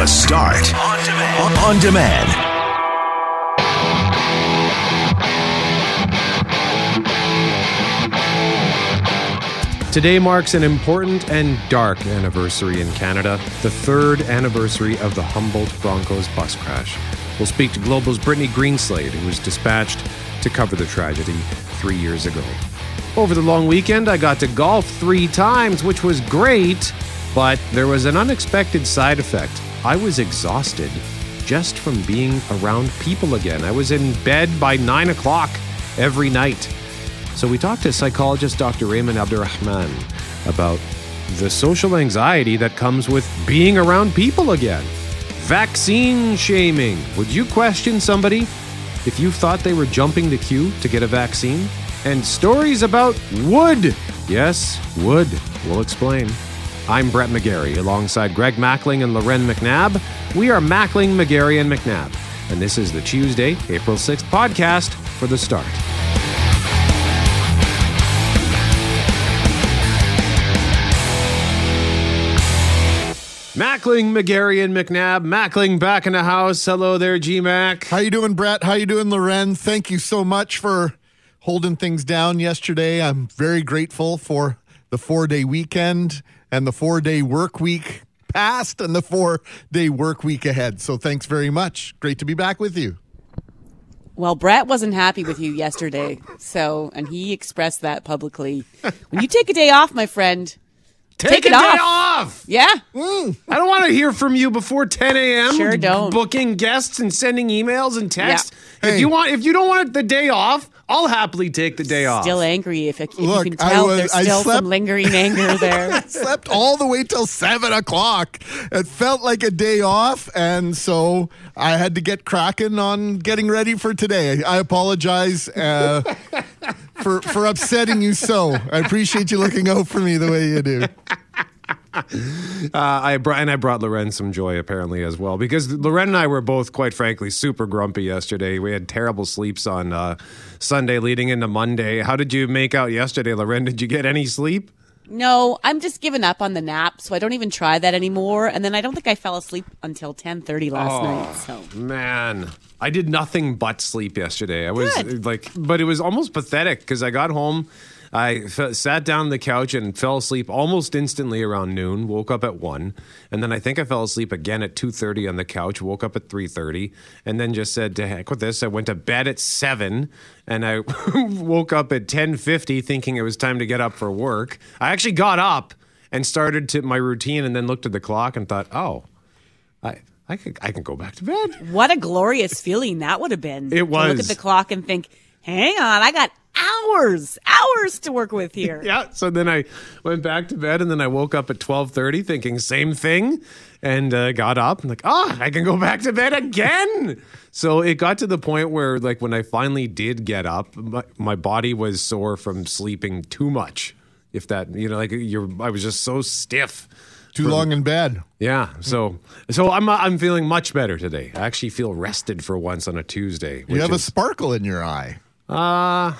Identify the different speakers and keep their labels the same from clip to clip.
Speaker 1: The Start on demand. On demand.
Speaker 2: Today marks an important and dark anniversary in Canada, the third anniversary of the Humboldt Broncos bus crash. We'll speak to Global's Brittany Greenslade, who was dispatched to cover the tragedy three years ago. Over the long weekend, I got to golf three times, which was great, but there was an unexpected side effect. I was exhausted just from being around people again. I was in bed by nine o'clock every night. So we talked to psychologist Dr. Rehman Abdulrehman about the social anxiety that comes with being around people again. Vaccine shaming. Would you question somebody if you thought they were jumping the queue to get a vaccine? And stories about wood. Yes, wood. We'll explain. I'm Brett McGarry alongside Greg Mackling and Lauren McNabb. We are Mackling, McGarry, and McNabb. And this is the Tuesday, April 6th podcast for the start. Mackling, McGarry, and McNabb. Mackling back in the house. Hello there, G-Mac.
Speaker 3: How you doing, Brett? How you doing, Lauren? Thank you so much for holding things down yesterday. I'm very grateful for the four-day weekend and the four-day work week past and the four-day work week ahead. So thanks very much. Great to be back with you.
Speaker 4: Well, Brett wasn't happy with you yesterday, so and he expressed that publicly. When you take a day off, my friend,
Speaker 2: Take,
Speaker 4: Take
Speaker 2: a
Speaker 4: it
Speaker 2: day
Speaker 4: off.
Speaker 2: off.
Speaker 4: yeah, mm.
Speaker 2: I don't want to hear from you before 10 a.m.
Speaker 4: Sure don't.
Speaker 2: Booking guests and sending emails and texts.
Speaker 3: Yeah.
Speaker 2: If you want, if you don't want the day off, I'll happily take the day off.
Speaker 4: still angry. If, if
Speaker 3: Look,
Speaker 4: you can
Speaker 3: I
Speaker 4: tell,
Speaker 3: was-
Speaker 4: there's
Speaker 3: I
Speaker 4: still
Speaker 3: slept-
Speaker 4: some lingering anger there.
Speaker 3: I Slept all the way till seven o'clock. It felt like a day off, and so I had to get cracking on getting ready for today. I apologize uh, for for upsetting you. So I appreciate you looking out for me the way you do.
Speaker 2: Uh, I brought and I brought Lauren some joy apparently as well because Lauren and I were both quite frankly super grumpy yesterday. We had terrible sleeps on uh, Sunday leading into Monday. How did you make out yesterday, Lauren? Did you get any sleep?
Speaker 4: no, I'm just giving up on the nap, so I don't even try that anymore. And then I don't think I fell asleep until 10:30 last
Speaker 2: Oh.
Speaker 4: night. So
Speaker 2: Man, I did nothing but sleep yesterday. I was
Speaker 4: Good.
Speaker 2: like, but it was almost pathetic because I got home, I f- sat down on the couch and fell asleep almost instantly around noon. Woke up at one, and then I think I fell asleep again at two thirty on the couch. Woke up at three thirty, and then just said to heck with this. I went to bed at seven, and I woke up at ten fifty, thinking it was time to get up for work. I actually got up and started to my routine, and then looked at the clock and thought, oh. I I can I can go back to bed.
Speaker 4: what a glorious feeling that would have been.
Speaker 2: It
Speaker 4: To look at the clock and think, hang on, I got hours, hours to work with here.
Speaker 2: Yeah. So then I went back to bed, and then I woke up at twelve thirty, thinking same thing, and uh, got up and like, oh, I can go back to bed again. so it got to the point where, like, when I finally did get up, my, my body was sore from sleeping too much. If that, you know, like you're, I was just so stiff.
Speaker 3: Too long in bed.
Speaker 2: Yeah, so so I'm I'm feeling much better today. I actually feel rested for once on a Tuesday.
Speaker 3: You
Speaker 2: which
Speaker 3: have a sparkle in your eye.
Speaker 2: Uh,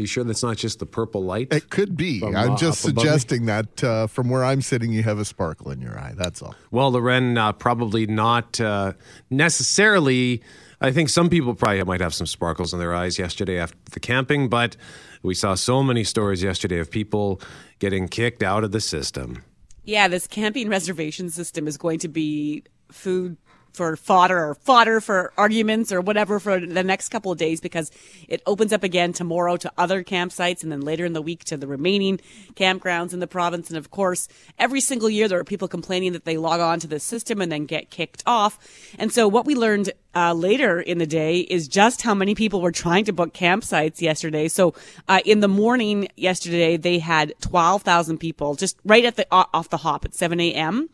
Speaker 2: you sure that's not just the purple light?
Speaker 3: It could be.
Speaker 2: From,
Speaker 3: I'm
Speaker 2: uh,
Speaker 3: just
Speaker 2: up
Speaker 3: suggesting that uh, from where I'm sitting, you have a sparkle in your eye. That's all.
Speaker 2: Well, Lauren, uh, probably not uh, necessarily. I think some people probably might have some sparkles in their eyes yesterday after the camping, but we saw so many stories yesterday of people getting kicked out of the system.
Speaker 4: Yeah, this camping reservation system is going to be food for fodder or fodder for arguments or whatever for the next couple of days because it opens up again tomorrow to other campsites and then later in the week to the remaining campgrounds in the province. And of course, every single year there are people complaining that they log on to the system and then get kicked off. And so what we learned uh, later in the day is just how many people were trying to book campsites yesterday. So uh, in the morning yesterday, they had 12,000 people just right at the off the hop at 7 a.m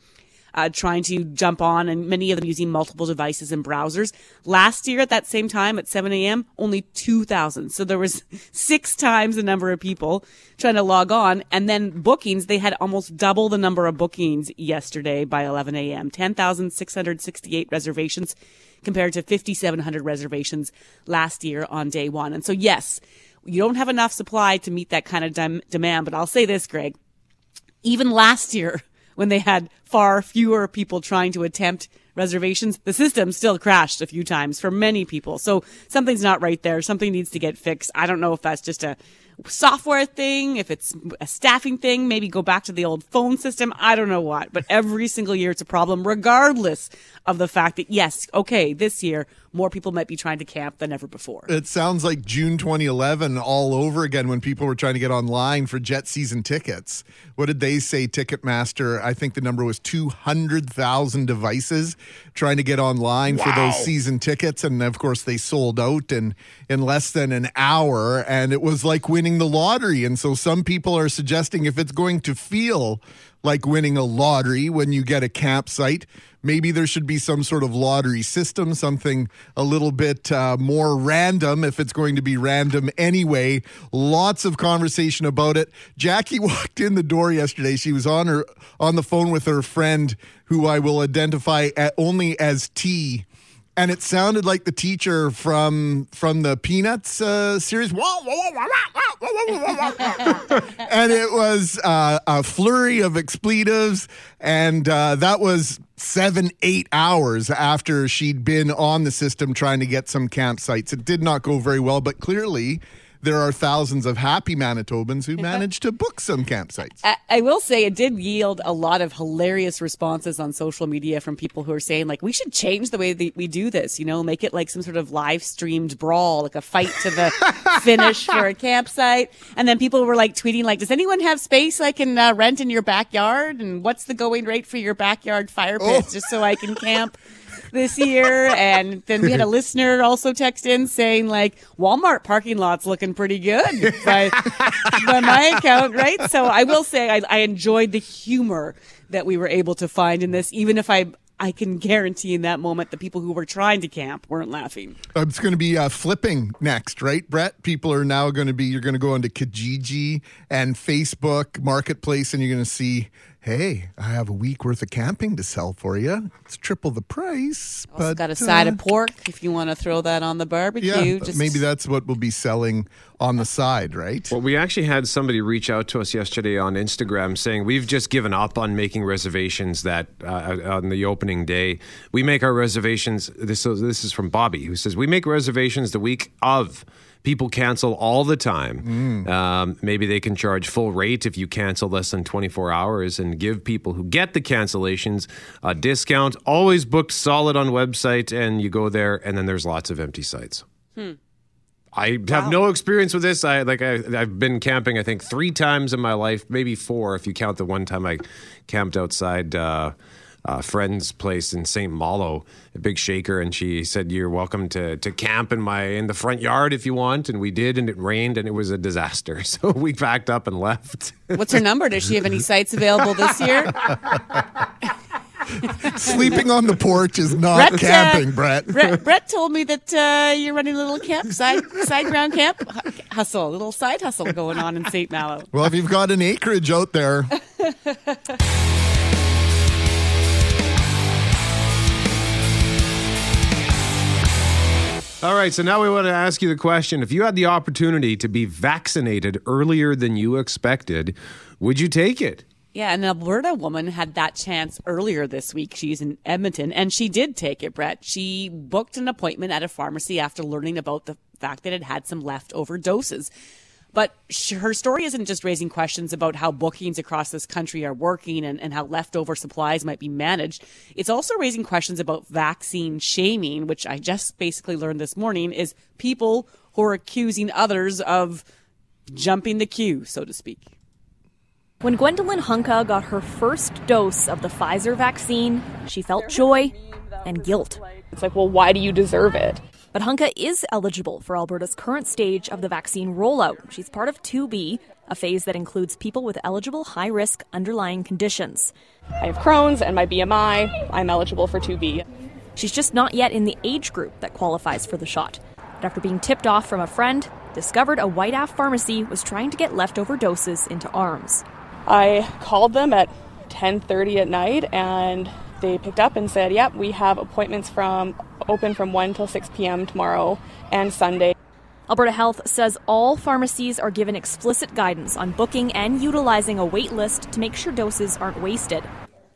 Speaker 4: uh, trying to jump on, and many of them using multiple devices and browsers. Last year at that same time at 7 a.m., only 2,000. So there was six times the number of people trying to log on. And then bookings, they had almost double the number of bookings yesterday by 11 a.m. 10,668 reservations compared to 5,700 reservations last year on day one. And so, yes, you don't have enough supply to meet that kind of dem- demand. But I'll say this, Greg even last year when they had far fewer people trying to attempt reservations, the system still crashed a few times for many people. So something's not right there. Something needs to get fixed. I don't know if that's just a software thing, if it's a staffing thing, maybe go back to the old phone system. I don't know what, but every single year it's a problem, regardless of the fact that yes, okay, this year more people might be trying to camp than ever before.
Speaker 3: It sounds like June 2011 all over again when people were trying to get online for jet season tickets. What did they say, Ticketmaster? I think the number was 200,000 devices trying to get online wow. for those season tickets. And of course, they sold out in, in less than an hour. And it was like winning the lottery. And so some people are suggesting if it's going to feel like winning a lottery when you get a campsite. Maybe there should be some sort of lottery system, something a little bit uh, more random if it's going to be random anyway. Lots of conversation about it. Jackie walked in the door yesterday. She was on her on the phone with her friend, who I will identify only as T and it sounded like the teacher from from the Peanuts uh, series. and it was uh, a flurry of expletives, and uh, that was seven, eight hours after she'd been on the system trying to get some campsites. It did not go very well, but clearly there are thousands of happy Manitobans who managed to book some campsites.
Speaker 4: I, I, will say it did yield a lot of hilarious responses on social media from people who are saying like we should change the way that we do this. You know, make it like some sort of live streamed brawl, like a fight to the finish for a campsite. And then people were like tweeting like, "Does anyone have space I can uh, rent in your backyard? And what's the going rate for your backyard fire pits, oh. just so I can camp?" this year. And then we had a listener also text in saying like Walmart parking lot's looking pretty good by, by my account, right? So I will say I, I enjoyed the humor that we were able to find in this, even if I I can guarantee in that moment the people who were trying to camp weren't laughing.
Speaker 3: It's going to be uh, flipping next, right, Brett? People are now going to be, you're going to go into Kijiji and Facebook Marketplace and you're going to see hey, I have a week worth of camping to sell for you. It's triple the price.
Speaker 4: Also but got a side uh, of pork if you want to throw that on the barbecue.
Speaker 3: Yeah, Just... maybe that's what we'll be selling on the side, right?
Speaker 2: Well, we actually had somebody reach out to us yesterday on Instagram saying we've just given up on making reservations that uh, on the opening day. We make our reservations. This this is from Bobby who says we make reservations the week of people cancel all the time. Mm. Um, maybe they can charge full rate if you cancel less than 24 hours and give people who get the cancellations a discount. Always booked solid on website, and you go there, and then there's lots of empty sites. Hmm. I have wow. no experience with this. I like I, have been camping. I think three times in my life, maybe four if you count the one time I camped outside. Uh, uh, friend's place in St. Malo, a big shaker, and she said, "You're welcome to to camp in my in the front yard if you want." And we did, and it rained, and it was a disaster. So we packed up and left.
Speaker 4: What's her number? Does she have any sites available this year?
Speaker 3: Sleeping on the porch is not Brett, uh, camping, uh, Brett.
Speaker 4: Brett. Brett. told me that uh, you're running a little camp, side side ground camp hustle, a little side hustle going on in St. Malo.
Speaker 3: Well, if you've got an acreage out there.
Speaker 2: All right, so now we want to ask you the question if you had the opportunity to be vaccinated earlier than you expected, would you take it?
Speaker 4: Yeah, an Alberta woman had that chance earlier this week. She's in Edmonton, and she did take it, Brett. She booked an appointment at a pharmacy after learning about the fact that it had some leftover doses. But her story isn't just raising questions about how bookings across this country are working and, and how leftover supplies might be managed. It's also raising questions about vaccine shaming, which I just basically learned this morning is people who are accusing others of jumping the queue, so to speak.
Speaker 5: When Gwendolyn Hunka got her first dose of the Pfizer vaccine, she felt joy and guilt.
Speaker 6: It's like, well, why do you deserve it?
Speaker 5: But Hunka is eligible for Alberta's current stage of the vaccine rollout. She's part of 2B, a phase that includes people with eligible high risk underlying conditions.
Speaker 6: I have Crohn's and my BMI. I'm eligible for 2B.
Speaker 5: She's just not yet in the age group that qualifies for the shot. But after being tipped off from a friend, discovered a White Ave pharmacy was trying to get leftover doses into arms.
Speaker 6: I called them at 10:30 at night and they picked up and said, "Yep, we have appointments from open from 1 till 6 p.m. tomorrow and Sunday."
Speaker 5: Alberta Health says all pharmacies are given explicit guidance on booking and utilizing a wait list to make sure doses aren't wasted.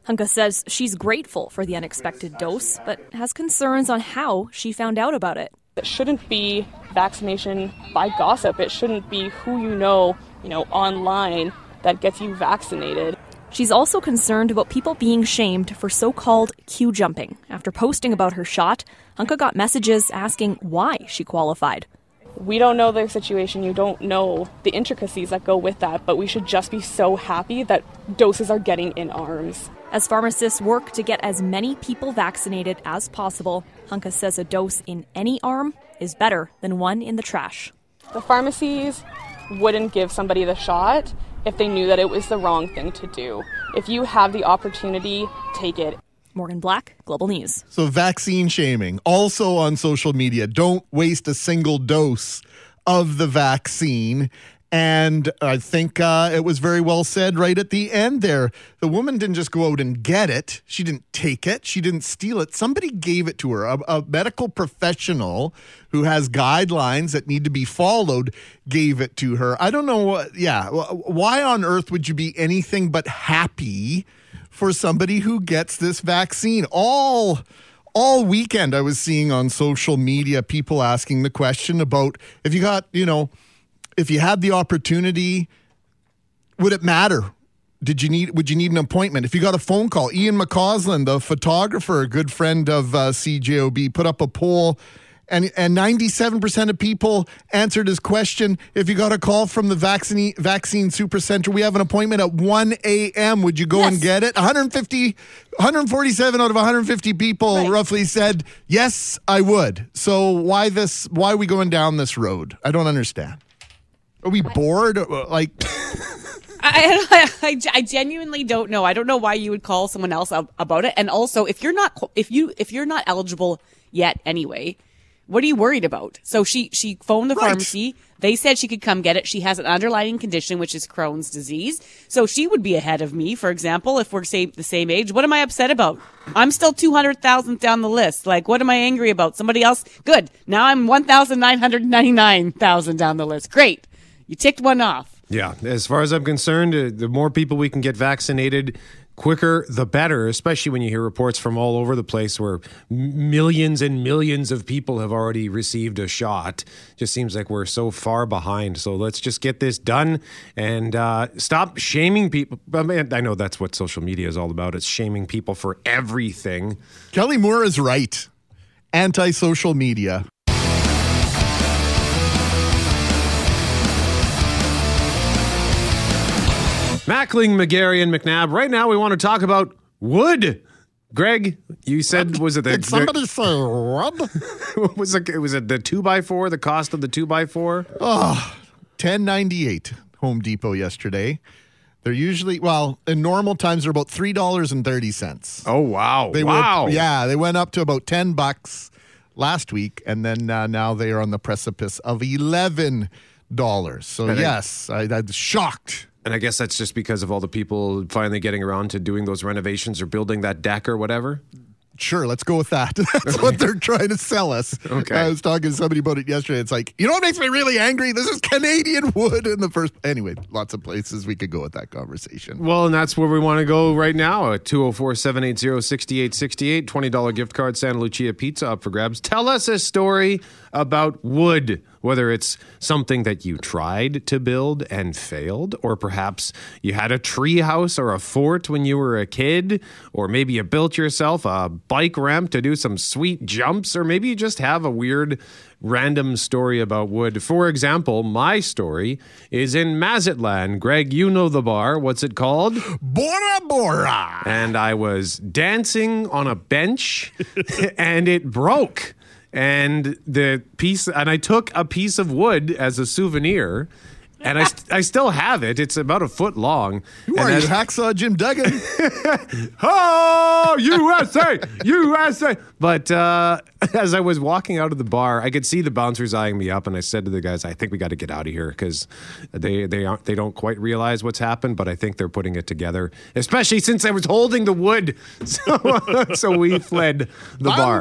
Speaker 5: Hunka says she's grateful for the unexpected dose, but has concerns on how she found out about it.
Speaker 6: It shouldn't be vaccination by gossip. It shouldn't be who you know, you know, online that gets you vaccinated.
Speaker 5: She's also concerned about people being shamed for so called queue jumping. After posting about her shot, Hunka got messages asking why she qualified.
Speaker 6: We don't know their situation. You don't know the intricacies that go with that, but we should just be so happy that doses are getting in arms.
Speaker 5: As pharmacists work to get as many people vaccinated as possible, Hunka says a dose in any arm is better than one in the trash.
Speaker 6: The pharmacies wouldn't give somebody the shot if they knew that it was the wrong thing to do. If you have the opportunity, take it.
Speaker 5: Morgan Black, Global News.
Speaker 3: So, vaccine shaming also on social media. Don't waste a single dose of the vaccine. And I think uh, it was very well said right at the end there. The woman didn't just go out and get it, she didn't take it, she didn't steal it. Somebody gave it to her. A, a medical professional who has guidelines that need to be followed gave it to her. I don't know what, yeah, why on earth would you be anything but happy for somebody who gets this vaccine? All all weekend I was seeing on social media people asking the question about if you got, you know, if you had the opportunity, would it matter? Did you need? Would you need an appointment? If you got a phone call, Ian McCausland, the photographer, a good friend of uh, CJOB, put up a poll, and and ninety seven percent of people answered his question. If you got a call from the vaccine vaccine super center, we have an appointment at one a.m. Would you go
Speaker 4: Yes.
Speaker 3: and get it? 150, 147 out of one hundred fifty people
Speaker 4: Right.
Speaker 3: roughly said yes, I would. So why this? Why are we going down this road? I don't understand. Are we bored? Uh, Like,
Speaker 4: I, I, I genuinely don't know. I don't know why you would call someone else up about it. And also, if you're not if you if you're not eligible yet anyway, what are you worried about? So she she phoned the
Speaker 3: Right.
Speaker 4: pharmacy. They said she could come get it. She has an underlying condition, which is Crohn's disease. So she would be ahead of me, for example, if we're same, the same age. What am I upset about? I'm still 200,000 down the list. Like, what am I angry about? Somebody else? Good. Now I'm 1,999,000 down the list. Great. You ticked one off.
Speaker 2: Yeah, as far as I'm concerned, uh, the more people we can get vaccinated quicker, the better, especially when you hear reports from all over the place where millions and millions of people have already received a shot. Just seems like we're so far behind. So let's just get this done and uh, stop shaming people. I, mean, I know that's what social media is all about. It's shaming people for everything.
Speaker 3: Kelly Moore is right. Anti social media.
Speaker 2: Mackling, McGarry, and McNabb. Right now, we want to talk about wood. Greg, you said was it the,
Speaker 3: Did somebody say what?
Speaker 2: the was it was it the two by four? The cost of the two by four?
Speaker 3: Ten ninety eight Home Depot yesterday. They're usually well in normal times they're about three dollars and thirty cents.
Speaker 2: Oh wow!
Speaker 3: They
Speaker 2: wow!
Speaker 3: were yeah they went up to about ten bucks last week, and then uh, now they are on the precipice of eleven dollars. So
Speaker 2: And I-
Speaker 3: yes, I, I'm shocked.
Speaker 2: And I guess that's just because of all the people finally getting around to doing those renovations or building that deck or whatever.
Speaker 3: Sure, let's go with that. That's what they're trying to sell us.
Speaker 2: Okay.
Speaker 3: I was talking to somebody about it yesterday. It's like, you know what makes me really angry? This is Canadian wood in the first. Anyway, lots of places we could go with that conversation.
Speaker 2: Well, and that's where we want to go right now at 204 780 6868. $20 gift card, Santa Lucia Pizza up for grabs. Tell us a story about wood, whether it's something that you tried to build and failed, or perhaps you had a tree house or a fort when you were a kid, or maybe you built yourself a bike ramp to do some sweet jumps, or maybe you just have a weird random story about wood. For example, my story is in Mazatlan. Greg, you know the bar. What's it called?
Speaker 3: Bora Bora.
Speaker 2: And I was dancing on a bench and it broke. And the piece, and I took a piece of wood as a souvenir. And I, st- I still have it. It's about a foot long.
Speaker 3: Who
Speaker 2: And
Speaker 3: are you, Hacksaw Jim Duggan?
Speaker 2: Oh, USA, USA. But uh, as I was walking out of the bar, I could see the bouncers eyeing me up, and I said to the guys, "I think we got to get out of here because they they aren't they don't quite realize what's happened, but I think they're putting it together, especially since I was holding the wood." So so we fled the bar.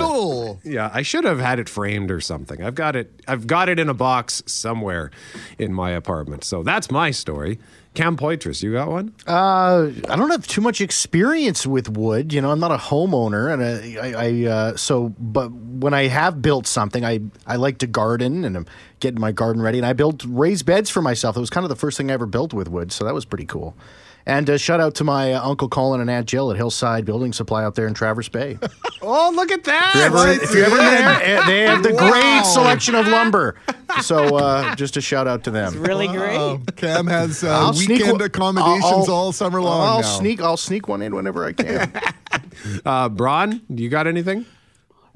Speaker 2: Yeah, I should have had it framed or something. I've got it. I've got it in a box somewhere in my apartment. So that's my story. Cam Poitras, you got one?
Speaker 7: Uh, I don't have too much experience with wood. You know, I'm not a homeowner, and I, I, I uh, so. But when I have built something, I I like to garden, and I'm getting my garden ready. And I built raised beds for myself. It was kind of the first thing I ever built with wood, so that was pretty cool. And uh, shout out to my uh, uncle Colin and Aunt Jill at Hillside Building Supply out there in Traverse Bay.
Speaker 2: Oh, look at that!
Speaker 7: if you're ever there, eh, they have the
Speaker 3: Wow.
Speaker 7: great selection of lumber. So uh, just a shout out to them.
Speaker 4: Really great.
Speaker 3: Oh, Cam has uh,
Speaker 7: I'll sneak
Speaker 3: weekend
Speaker 7: one-
Speaker 3: accommodations
Speaker 7: I'll-
Speaker 3: all summer long.
Speaker 7: I'll
Speaker 3: now.
Speaker 7: sneak. I'll sneak one in whenever I can.
Speaker 2: Uh, Braun, you got anything?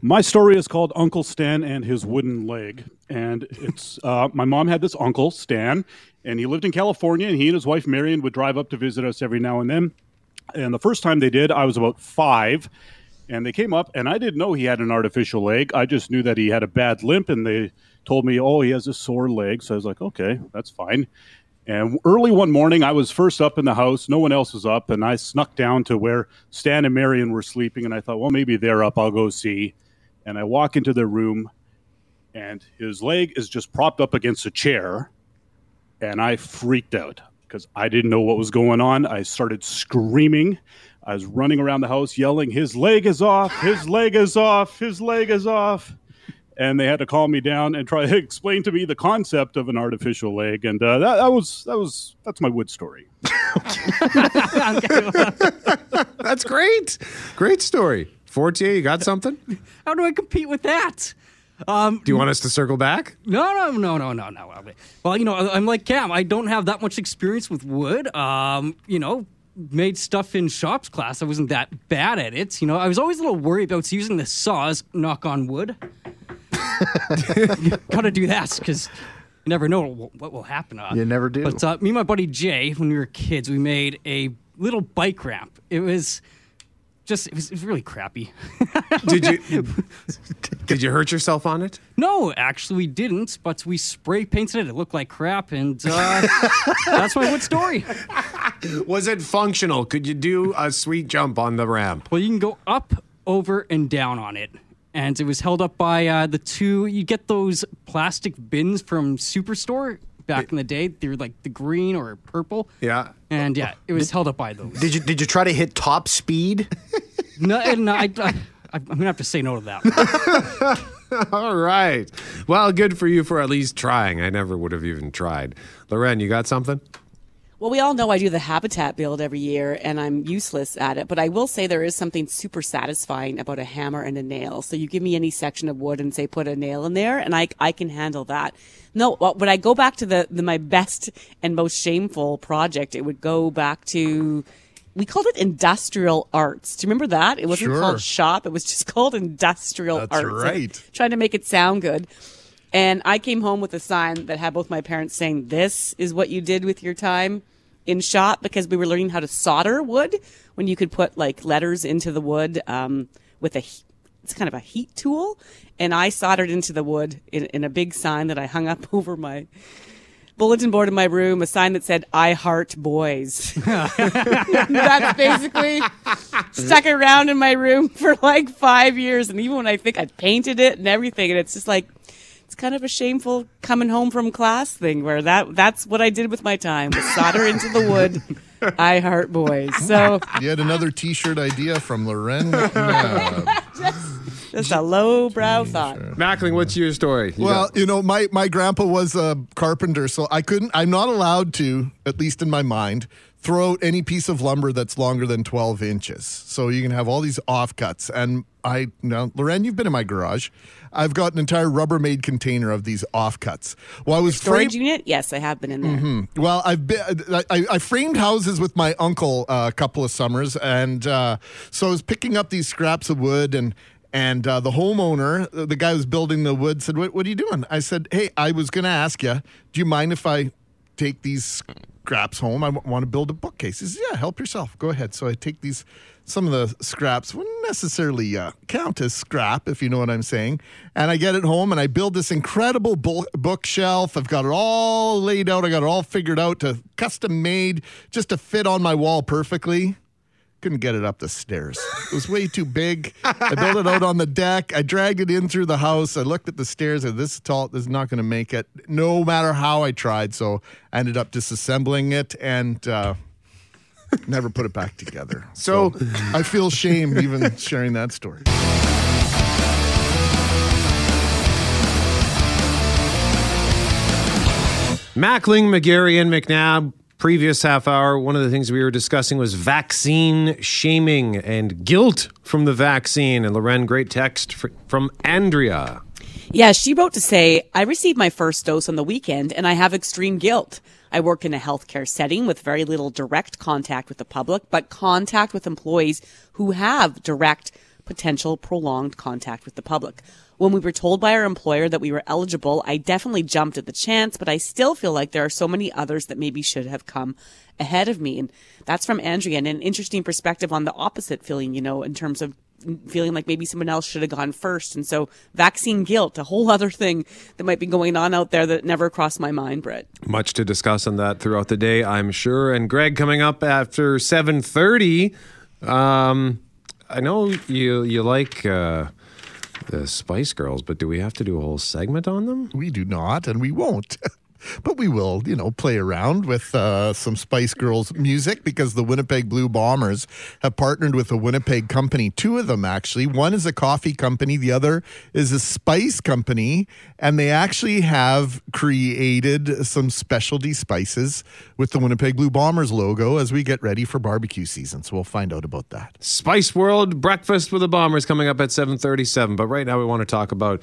Speaker 8: My story is called Uncle Stan and His Wooden Leg. And it's uh, my mom had this uncle, Stan, and he lived in California. And he and his wife, Marion, would drive up to visit us every now and then. And the first time they did, I was about five. And they came up, and I didn't know he had an artificial leg. I just knew that he had a bad limp, and they told me, oh, he has a sore leg. So I was like, okay, that's fine. And early one morning, I was first up in the house. No one else was up. And I snuck down to where Stan and Marion were sleeping. And I thought, well, maybe they're up. I'll go see. And I walk into their room, and his leg is just propped up against a chair. And I freaked out because I didn't know what was going on. I started screaming. I was running around the house yelling, His leg is off! His leg is off! His leg is off! and they had to calm me down and try to explain to me the concept of an artificial leg. And uh, that, that was that was that's my wood story.
Speaker 2: That's great. Great story. Fortier, you got something?
Speaker 9: How do I compete with that? Um, Do
Speaker 2: you want us to circle back?
Speaker 9: no, no, no, no, no, no. Well, you know, I'm like Cam. I don't have that much experience with wood. Um, you know, made stuff in shops class. I wasn't that bad at it. You know, I was always a little worried about using the saws. Knock on wood. You gotta do that because you never know what, what will happen. Uh,
Speaker 7: You never do.
Speaker 9: But uh, me and my buddy Jay, when we were kids, we made a little bike ramp. It was just, it was, it was really crappy.
Speaker 2: Did you Did you hurt yourself on it?
Speaker 9: No, actually, we didn't, but we spray painted it. It looked like crap, and uh, that's my wood story.
Speaker 2: Was it functional? Could you do a sweet jump on the ramp?
Speaker 9: Well, you can go up, over, and down on it. And it was held up by uh, the two. You get those plastic bins from Superstore back in the day. They were like the green or purple.
Speaker 2: Yeah.
Speaker 9: And yeah, it was held up by those.
Speaker 7: Did you did you try to hit top speed?
Speaker 9: No, and I, I, I'm gonna have to say no to that. one.
Speaker 2: All right. Well, good for you for at least trying. I never would have even tried. Lauren, you got something?
Speaker 4: Well, we all know I do the habitat build every year and I'm useless at it, but I will say there is something super satisfying about a hammer and a nail. So you give me any section of wood and say put a nail in there and I, I can handle that. No, when I go back to the, the, my best and most shameful project, it would go back to, we called it industrial arts. Do you remember that? It wasn't
Speaker 3: Sure.
Speaker 4: called shop. It was just called industrial
Speaker 3: That's
Speaker 4: arts.
Speaker 3: right.
Speaker 4: Trying to make it sound good. And I came home with a sign that had both my parents saying, This is what you did with your time in shop because we were learning how to solder wood when you could put like letters into the wood um, with a it's kind of a heat tool. And I soldered into the wood in, in a big sign that I hung up over my bulletin board in my room, a sign that said, I heart boys. That's basically stuck around in my room for like five years. And even when I think I'd painted it and everything, and it's just like, it's kind of a shameful coming home from class thing where that that's what I did with my time was solder into the wood. I heart boys. So
Speaker 3: Yet another T-shirt idea from Lauren. McNabb.
Speaker 4: just a lowbrow thought.
Speaker 2: Mackling, what's your story? You
Speaker 3: Well,
Speaker 2: got-
Speaker 3: you know, my my grandpa was a carpenter, so I couldn't. I'm not allowed to, at least in my mind, throw out any piece of lumber that's longer than 12 inches. So you can have all these offcuts. And I now, Lauren, you've been in my garage. I've got an entire Rubbermaid container of these offcuts. Well, I was
Speaker 4: Storage
Speaker 3: frame-
Speaker 4: unit? Yes, I have been in there.
Speaker 3: well, I've been I, I- framed houses with my uncle uh, a couple of summers, and uh, so I was picking up these scraps of wood, and and uh, the homeowner, uh, the guy who was building the wood, said, "What, what are you doing?" I said, "Hey, I was going to ask you, do you mind if I take these scraps home? I w- want to build a bookcase." He says, "Yeah, help yourself. Go ahead." So I take these. Some of the scraps wouldn't necessarily uh, count as scrap, if you know what I'm saying. And I get it home and I build this incredible bo- bookshelf. I've got it all laid out. I got it all figured out to custom made just to fit on my wall perfectly. couldn't get it up the stairs. It was way too big. I built it out on the deck. I dragged it in through the house. I looked at the stairs and this is tall. This is not going to make it, no matter how I tried. So I ended up disassembling it and uh, never put it back together. So I feel shame even sharing that story.
Speaker 2: Mackling, McGarry, and McNabb. Previous half hour, one of the things we were discussing was vaccine shaming and guilt from the vaccine. And Lauren, great text fr- from Andrea.
Speaker 4: Yeah, she wrote to say, I received my first dose on the weekend and I have extreme guilt. I work in a healthcare setting with very little direct contact with the public, but contact with employees who have direct potential prolonged contact with the public. When we were told by our employer that we were eligible, I definitely jumped at the chance, but I still feel like there are so many others that maybe should have come ahead of me. And that's from Andrea and an interesting perspective on the opposite feeling, you know, in terms of feeling like maybe someone else should have gone first. And so vaccine guilt, a whole other thing that might be going on out there that never crossed my mind, Brett.
Speaker 2: Much to discuss on that throughout the day, I'm sure. And Greg coming up after 7:30. Um, I know you you like uh, the Spice Girls, but do we have to do a whole segment on them?
Speaker 3: We do not, and we won't. But we will, you know, play around with uh, some Spice Girls music because the Winnipeg Blue Bombers have partnered with a Winnipeg company, two of them actually. One is a coffee company, the other is a spice company, and they actually have created some specialty spices with the Winnipeg Blue Bombers logo as we get ready for barbecue season. So we'll find out about that.
Speaker 2: Spice World breakfast with the Bombers coming up at 7:37. But right now we want to talk about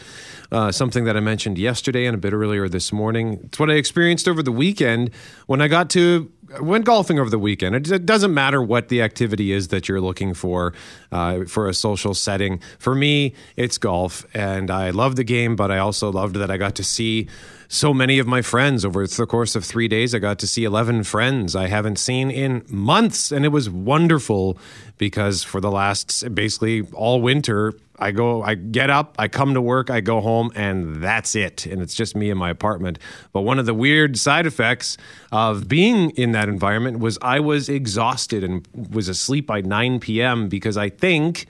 Speaker 2: uh, something that I mentioned yesterday and a bit earlier this morning. It's what I experienced over the weekend when I got to went golfing over the weekend. It, it doesn't matter what the activity is that you're looking for uh, for a social setting. For me, it's golf, and I love the game, but I also loved that I got to see so many of my friends over the course of three days. I got to see 11 friends I haven't seen in months, and it was wonderful because for the last basically all winter, I go, I get up, I come to work, I go home, and that's it. And it's just me in my apartment. But one of the weird side effects of being in that environment was I was exhausted and was asleep by 9 p.m. because I think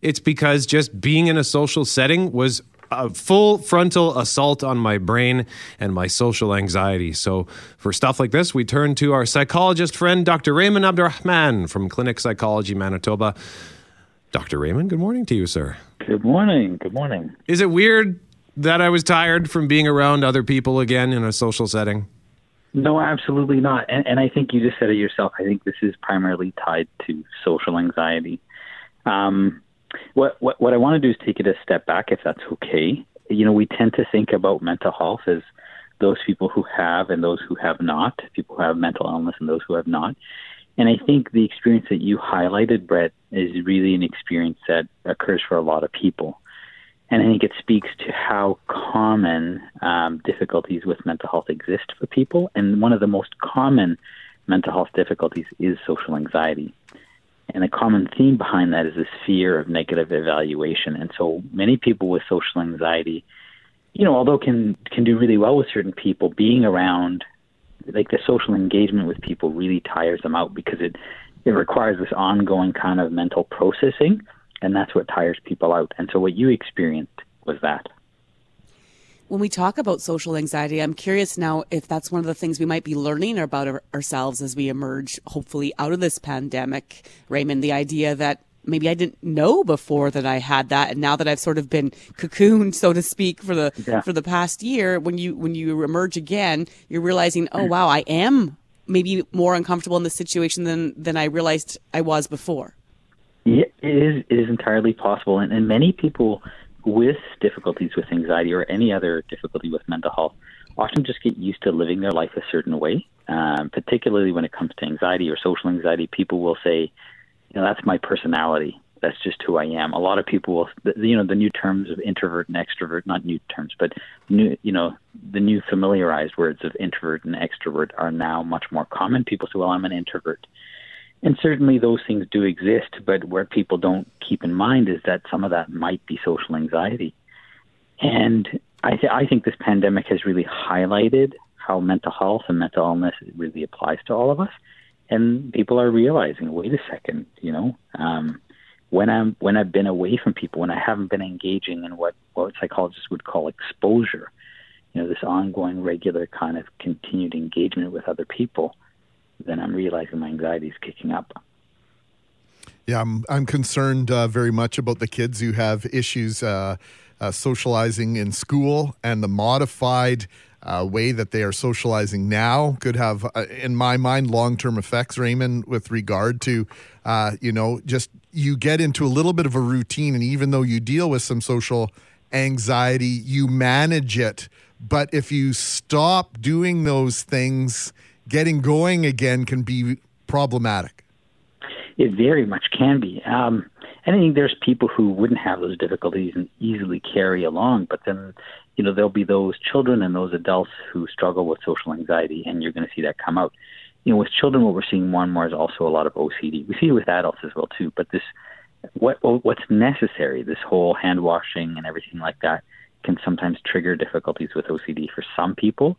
Speaker 2: it's because just being in a social setting was a full frontal assault on my brain and my social anxiety. So, for stuff like this, we turn to our psychologist friend, Dr. Rehman Abdulrehman from Clinic Psychology Manitoba. Dr. Rehman, good morning to you, sir.
Speaker 10: Good morning. Good morning.
Speaker 2: Is it weird that I was tired from being around other people again in a social setting?
Speaker 10: No, absolutely not. And, and I think you just said it yourself. I think this is primarily tied to social anxiety. Um, what, what what I want to do is take it a step back, if that's okay. You know, we tend to think about mental health as those people who have and those who have not, people who have mental illness and those who have not. And I think the experience that you highlighted, Brett, is really an experience that occurs for a lot of people. And I think it speaks to how common um, difficulties with mental health exist for people. And one of the most common mental health difficulties is social anxiety. And a common theme behind that is this fear of negative evaluation. And so many people with social anxiety, you know, although can can do really well with certain people, being around like the social engagement with people really tires them out because it it requires this ongoing kind of mental processing and that's what tires people out. And so what you experienced was that.
Speaker 4: When we talk about social anxiety, I'm curious now if that's one of the things we might be learning about our, ourselves as we emerge, hopefully, out of this pandemic. Rehman, the idea that maybe I didn't know before that I had that, and now that I've sort of been cocooned, so to speak, for the
Speaker 10: Yeah.
Speaker 4: for the past year, when you when you emerge again, you're realizing, oh wow, I am maybe more uncomfortable in this situation than than I realized I was before.
Speaker 10: Yeah, it is, it is entirely possible. And, and many people with difficulties with anxiety or any other difficulty with mental health often just get used to living their life a certain way, um, particularly when it comes to anxiety or social anxiety. People will say, you know, that's my personality. That's just who I am. A lot of people will, you know, the new terms of introvert and extrovert, not new terms, but new, you know, the new familiarized words of introvert and extrovert are now much more common. People say, well, I'm an introvert. And certainly those things do exist, but where people don't keep in mind is that some of that might be social anxiety. And I, th- I think this pandemic has really highlighted how mental health and mental illness really applies to all of us. and people are realizing, wait a second, you know, um, when I'm when I've been away from people, when I haven't been engaging in what what psychologists would call exposure, you know, this ongoing, regular kind of continued engagement with other people, then I'm realizing my anxiety is kicking up.
Speaker 3: Yeah, I'm I'm concerned uh, very much about the kids who have issues uh, uh, socializing in school and the modified uh, way that they are socializing now could have, uh, in my mind, long term effects. Rehman, with regard to, uh, you know, just you get into a little bit of a routine, and even though you deal with some social anxiety, you manage it. But if you stop doing those things, getting going again can be problematic.
Speaker 10: It very much can be. Um, and I think there's people who wouldn't have those difficulties and easily carry along, but then, you know, there'll be those children and those adults who struggle with social anxiety, and you're going to see that come out. You know, with children, what we're seeing more and more is also a lot of OCD. We see it with adults as well too, but this, what what's necessary, this whole hand washing and everything like that, can sometimes trigger difficulties with OCD for some people.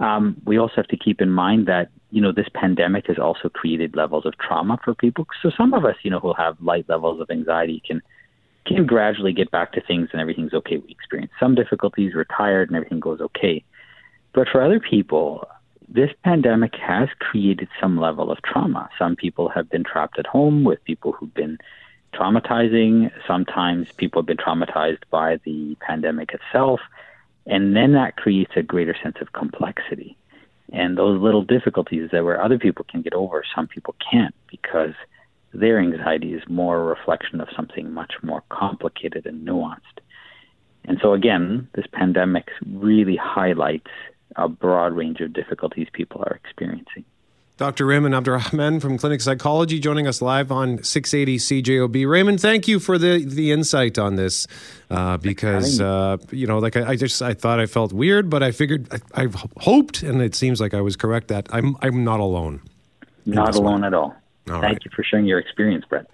Speaker 10: Um, we also have to keep in mind that you know this pandemic has also created levels of trauma for people. So some of us, you know, who have light levels of anxiety can can gradually get back to things and everything's okay. We experience some difficulties, we're tired, and everything goes okay. But for other people, this pandemic has created some level of trauma. Some people have been trapped at home with people who've been traumatizing. Sometimes people have been traumatized by the pandemic itself. And then that creates a greater sense of complexity. And those little difficulties that where other people can get over, some people can't because their anxiety is more a reflection of something much more complicated and nuanced. And so, again, this pandemic really highlights a broad range of difficulties people are experiencing.
Speaker 2: Dr. Rehman Abdulrehman from Clinic Psychology joining us live on 680 CJOB. Rehman, thank you for the, the insight on this uh, because, uh, you know, like I, I, just, I thought I felt weird, but I figured, I, I, hoped, and it seems like I was correct, that I'm, I'm not alone.
Speaker 10: Not alone one. at all. all Thank right. you for sharing your experience, Brett.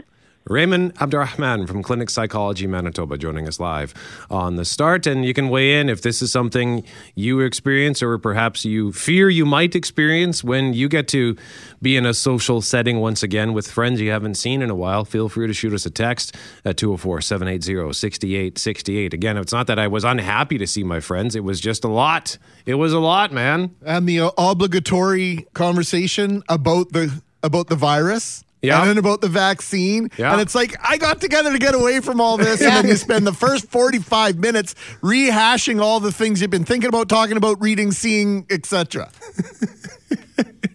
Speaker 2: Rehman Abdulrehman from Clinic Psychology Manitoba joining us live on the start. And you can weigh in if this is something you experience or perhaps you fear you might experience when you get to be in a social setting once again with friends you haven't seen in a while. Feel free to shoot us a text at 204 780 6868. Again, it's not that I was unhappy to see my friends, it was just a lot. It was a lot, man.
Speaker 3: And the uh, obligatory conversation about the about the virus yeah. And then about the vaccine. Yeah. And it's like, I got together to get away from all this. And then you spend the first 45 minutes rehashing all the things you've been thinking about, talking about, reading, seeing, etc.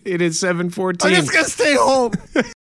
Speaker 2: it is 714.
Speaker 3: I'm just going to stay home.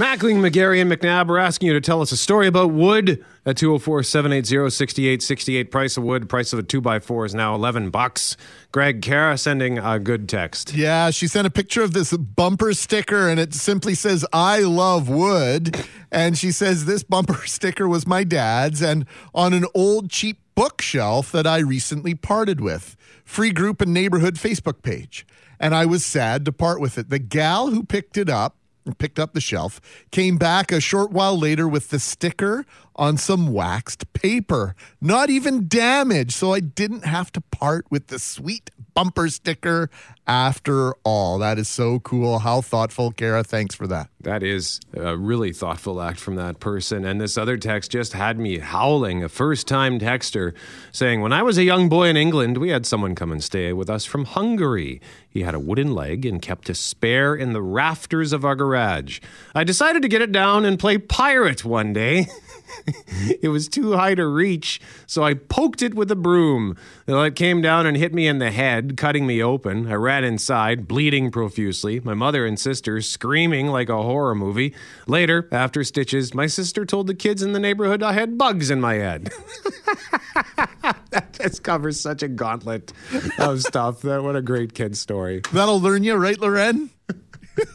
Speaker 2: Mackling, McGarry, and McNabb are asking you to tell us a story about wood at 204 780 6868. Price of wood, price of a 2x4 is now 11 bucks. Greg Kara sending a good text.
Speaker 3: Yeah, she sent a picture of this bumper sticker and it simply says, I love wood. And she says, This bumper sticker was my dad's and on an old cheap bookshelf that I recently parted with. Free group and neighborhood Facebook page. And I was sad to part with it. The gal who picked it up picked up the shelf, came back a short while later with the sticker on some waxed paper. Not even damaged, so I didn't have to part with the sweet bumper sticker after all. That is so cool. How thoughtful, Kara. Thanks for that.
Speaker 2: That is a really thoughtful act from that person. And this other text just had me howling. A first time texter saying, When I was a young boy in England, we had someone come and stay with us from Hungary. He had a wooden leg and kept a spare in the rafters of our garage. I decided to get it down and play pirate one day. it was too high to reach, so I poked it with a broom. It came down and hit me in the head, cutting me open. I ran inside, bleeding profusely, my mother and sister screaming like a horror movie. Later, after stitches, my sister told the kids in the neighborhood I had bugs in my head. that just covers such a gauntlet of stuff. That what a great kid story.
Speaker 3: That'll learn you, right, Lauren?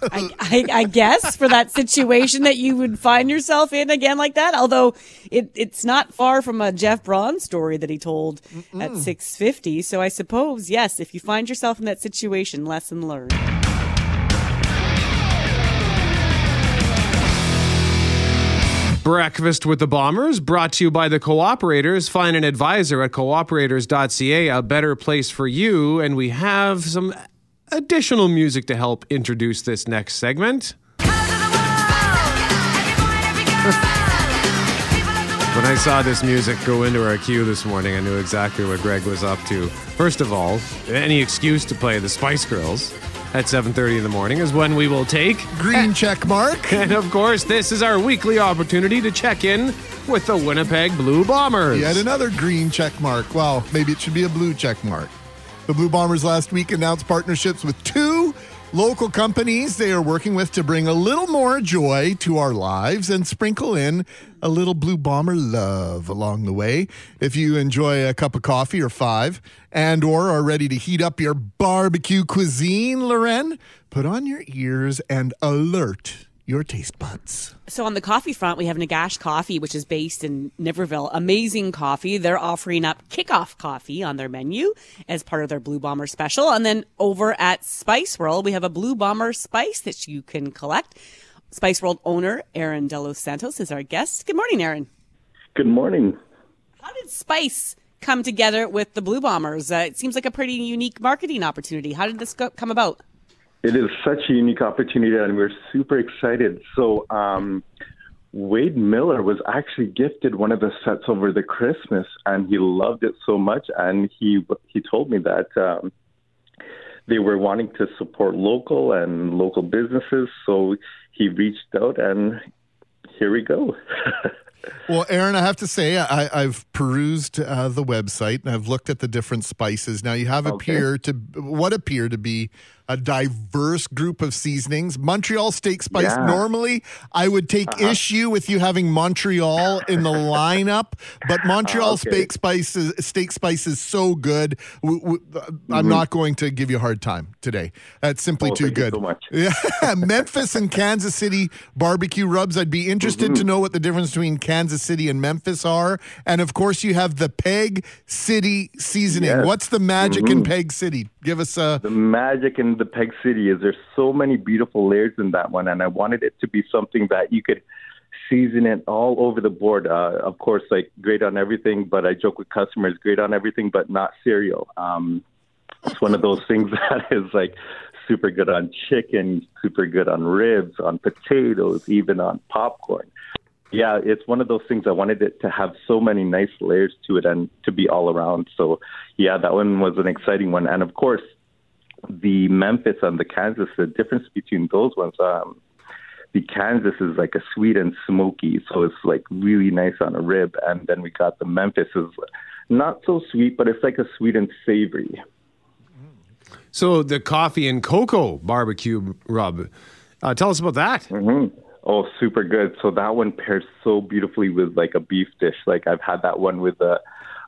Speaker 4: I, I, I, guess for that situation that you would find yourself in again like that. Although it, it's not far from a Jeff Braun story that he told Mm-mm. at 650. So I suppose, yes, if you find yourself in that situation, lesson learned.
Speaker 2: Breakfast with the Bombers, brought to you by the Cooperators. Find an advisor at cooperators.ca, a better place for you. And we have some additional music to help introduce this next segment. When I saw this music go into our queue this morning, I knew exactly what Greg was up to. First of all, any excuse to play the Spice Girls at 7:30 in the morning is when we will take
Speaker 3: green check mark.
Speaker 2: And of course, this is our weekly opportunity to check in with the Winnipeg Blue Bombers.
Speaker 3: Yet another green check mark. Well, maybe it should be a blue check mark. The Blue Bombers last week announced partnerships with two local companies they are working with to bring a little more joy to our lives and sprinkle in a little Blue Bomber love along the way. If you enjoy a cup of coffee or five and or are ready to heat up your barbecue cuisine, Lauren, put on your ears and alert your taste buds.
Speaker 4: So on the coffee front, we have Negash Coffee, which is based in Niverville. Amazing coffee. They're offering up kickoff coffee on their menu as part of their Blue Bomber special. And then over at Spice World, we have a Blue Bomber spice that you can collect. Spice World owner Aaron De Los Santos is our guest. Good morning, Aaron.
Speaker 11: Good morning.
Speaker 4: How did Spice come together with the Blue Bombers? Uh, it seems like a pretty unique marketing opportunity. How did this go- come about?
Speaker 11: It is such a unique opportunity, and we're super excited. So, um, Wade Miller was actually gifted one of the sets over the Christmas, and he loved it so much. And he he told me that um, they were wanting to support local and local businesses, so he reached out, and here we go.
Speaker 3: Well, Aaron, I have to say, I, have perused uh, the website and I've looked at the different spices. Now, you have
Speaker 11: Okay.
Speaker 3: appear to what appear to be a diverse group of seasonings. Montreal steak spice.
Speaker 11: Yeah. Uh-huh.
Speaker 3: Normally, I would take issue with you having Montreal in the lineup, but Montreal
Speaker 11: Okay.
Speaker 3: steak spice is, steak spice is so good. W- w- I'm not going to give you a hard time today. That's simply
Speaker 11: Mm-hmm. Oh,
Speaker 3: too
Speaker 11: thank you
Speaker 3: good.
Speaker 11: so much.
Speaker 3: Yeah, Memphis and Kansas City barbecue rubs. I'd be interested
Speaker 11: Mm-hmm.
Speaker 3: to know what the difference between Kansas City and Memphis are. And of course, you have the Peg City seasoning.
Speaker 11: Yes.
Speaker 3: What's the magic in
Speaker 11: Mhm.
Speaker 3: Peg City? Give us a.
Speaker 11: the magic in the Peg City is there's so many beautiful layers in that one, and I wanted it to be something that you could season it all over the board. Uh, of course, like great on everything, but I joke with customers, great on everything, but not cereal. Um, it's one of those things that is like super good on chicken, super good on ribs, on potatoes, even on popcorn. Yeah, it's one of those things I wanted it to have so many nice layers to it and to be all around. So, yeah, that one was an exciting one. And of course, the Memphis and the Kansas, the difference between those ones, um, the Kansas is like a sweet and smoky, so it's like really nice on a rib. And then we got the Memphis is not so sweet, but it's like a sweet and savory.
Speaker 2: So the coffee and cocoa barbecue rub. Uh, tell us about that.
Speaker 11: hmm Oh, super good. So that one pairs so beautifully with like a beef dish. Like I've had that one with a,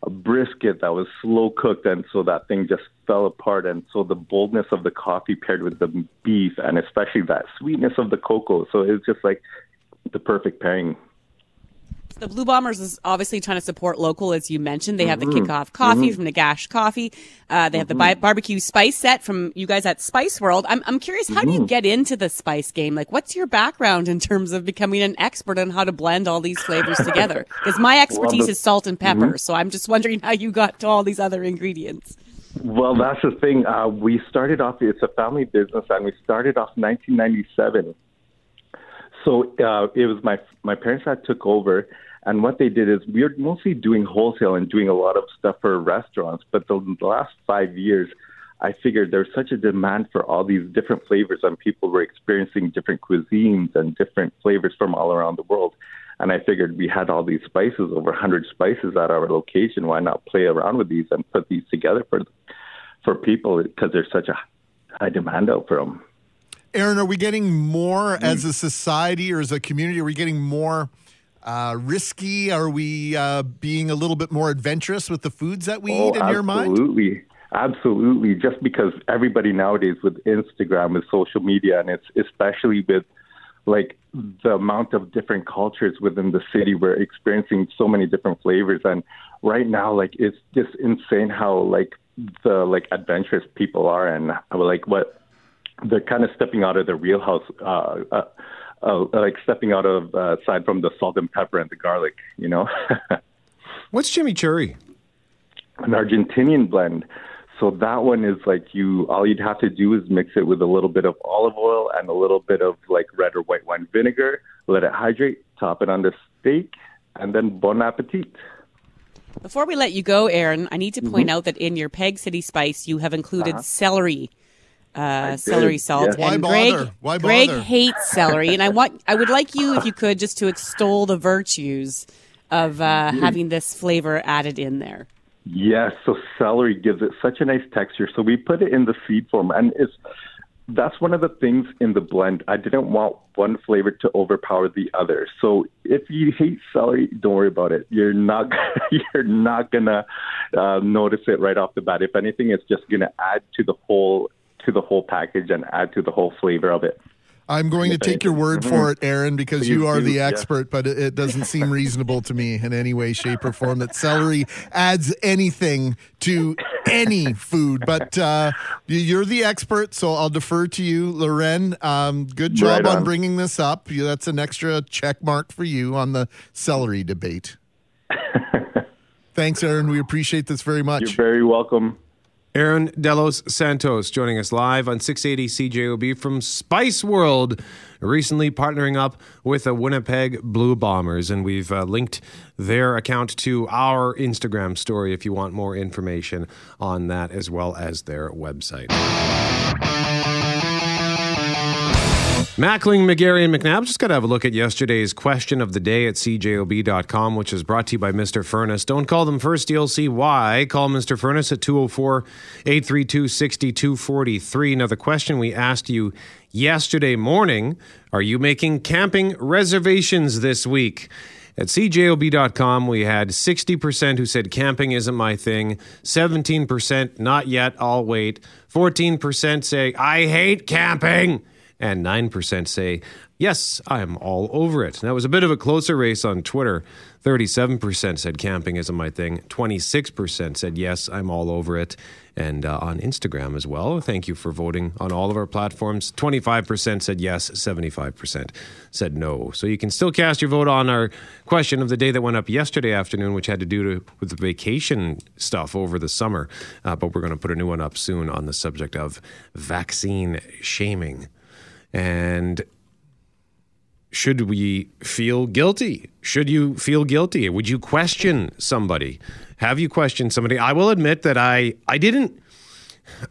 Speaker 11: a brisket that was slow cooked, and so that thing just fell apart. And so the boldness of the coffee paired with the beef, and especially that sweetness of the cocoa. So it's just like the perfect pairing.
Speaker 4: The Blue Bombers is obviously trying to support local, as you mentioned. They have the
Speaker 11: Mhm.
Speaker 4: kickoff coffee
Speaker 11: Mhm.
Speaker 4: from Negash Coffee. Uh, they have the bi- barbecue spice set from you guys at Spice World. I'm, I'm curious, how do you
Speaker 11: Mhm.
Speaker 4: get into the spice game? Like, what's your background in terms of becoming an expert on how to blend all these flavors together? Because my expertise
Speaker 11: the-
Speaker 4: is salt and pepper,
Speaker 11: Mhm.
Speaker 4: so I'm just wondering how you got to all these other ingredients.
Speaker 11: Well, that's the thing. Uh, we started off, it's a family business, and we started off 1997. So uh, it was my my parents that took over, and what they did is we were mostly doing wholesale and doing a lot of stuff for restaurants. But the, the last five years, I figured there's such a demand for all these different flavors, and people were experiencing different cuisines and different flavors from all around the world. And I figured we had all these spices, over 100 spices at our location. Why not play around with these and put these together for for people because there's such a high demand out for them.
Speaker 3: Aaron, are we getting more
Speaker 11: Mm.
Speaker 3: as a society or as a community? Are we getting more uh, risky? Are we uh, being a little bit more adventurous with the foods that we eat in your mind?
Speaker 11: Absolutely. Absolutely. Just because everybody nowadays with Instagram, with social media, and it's especially with like the amount of different cultures within the city, we're experiencing so many different flavors. And right now, like it's just insane how like the like adventurous people are, and like what they're kind of stepping out of their wheelhouse uh, uh, uh, like stepping out of uh, aside from the salt and pepper and the garlic. You know,
Speaker 2: What's chimichurri?
Speaker 11: an Argentinian blend. So that one is like you. All you'd have to do is mix it with a little bit of olive oil and a little bit of like red or white wine vinegar. Let it hydrate. Top it on the steak, and then bon appetit.
Speaker 4: Before we let you go, Aaron, I need to point out that in your Peg City Spice, you have included
Speaker 11: Uh-huh.
Speaker 4: celery. Uh, celery salt.
Speaker 11: yes.
Speaker 3: Why
Speaker 4: and
Speaker 3: bother?
Speaker 4: Greg,
Speaker 3: Why
Speaker 4: Greg hates celery, and I want, I would like you, if you could, just to extol the virtues of uh, having this flavor added in there.
Speaker 11: Yes, so celery gives it such a nice texture. So we put it in the seed form, and it's that's one of the things in the blend. I didn't want one flavor to overpower the other. So if you hate celery, don't worry about it. You're not you're not gonna uh, notice it right off the bat. If anything, it's just gonna add to the whole to the whole package and add to the whole flavor of it.
Speaker 3: I'm going to take your word for it, Aaron, because you are the expert, but it, doesn't seem reasonable to me in any way, shape, or form that celery adds anything to any food. But uh, you- you're the expert, so I'll defer to you, Lauren. Um, good job
Speaker 11: Right
Speaker 3: on
Speaker 11: on.
Speaker 3: bringing this up. That's an extra check mark for you on the celery debate. Thanks, Aaron. We appreciate this very much.
Speaker 11: You're very welcome.
Speaker 2: Aaron Delos Santos joining us live on 680 CJOB from Spice World, recently partnering up with the Winnipeg Blue Bombers. And we've uh, linked their account to our Instagram story if you want more information on that, as well as their website. Mackling, McGarry, and McNabb just got to have a look at yesterday's question of the day at cjob.com, which is brought to you by Mr. Furnace. Don't call them first, see why. Call Mr. Furnace at 204 832 6243. Now, the question we asked you yesterday morning are you making camping reservations this week? At cjob.com, we had 60% who said camping isn't my thing, 17% not yet, I'll wait, 14% say I hate camping and 9% say, Yes, I'm all over it. That was a bit of a closer race on Twitter. 37% said camping isn't my thing. 26% said, Yes, I'm all over it. And uh, on Instagram as well. Thank you for voting on all of our platforms. 25% said yes, 75% said no. So you can still cast your vote on our question of the day that went up yesterday afternoon, which had to do to, with the vacation stuff over the summer. Uh, but we're going to put a new one up soon on the subject of vaccine shaming. And should we feel guilty? Should you feel guilty? Would you question somebody? Have you questioned somebody? I will admit that I I didn't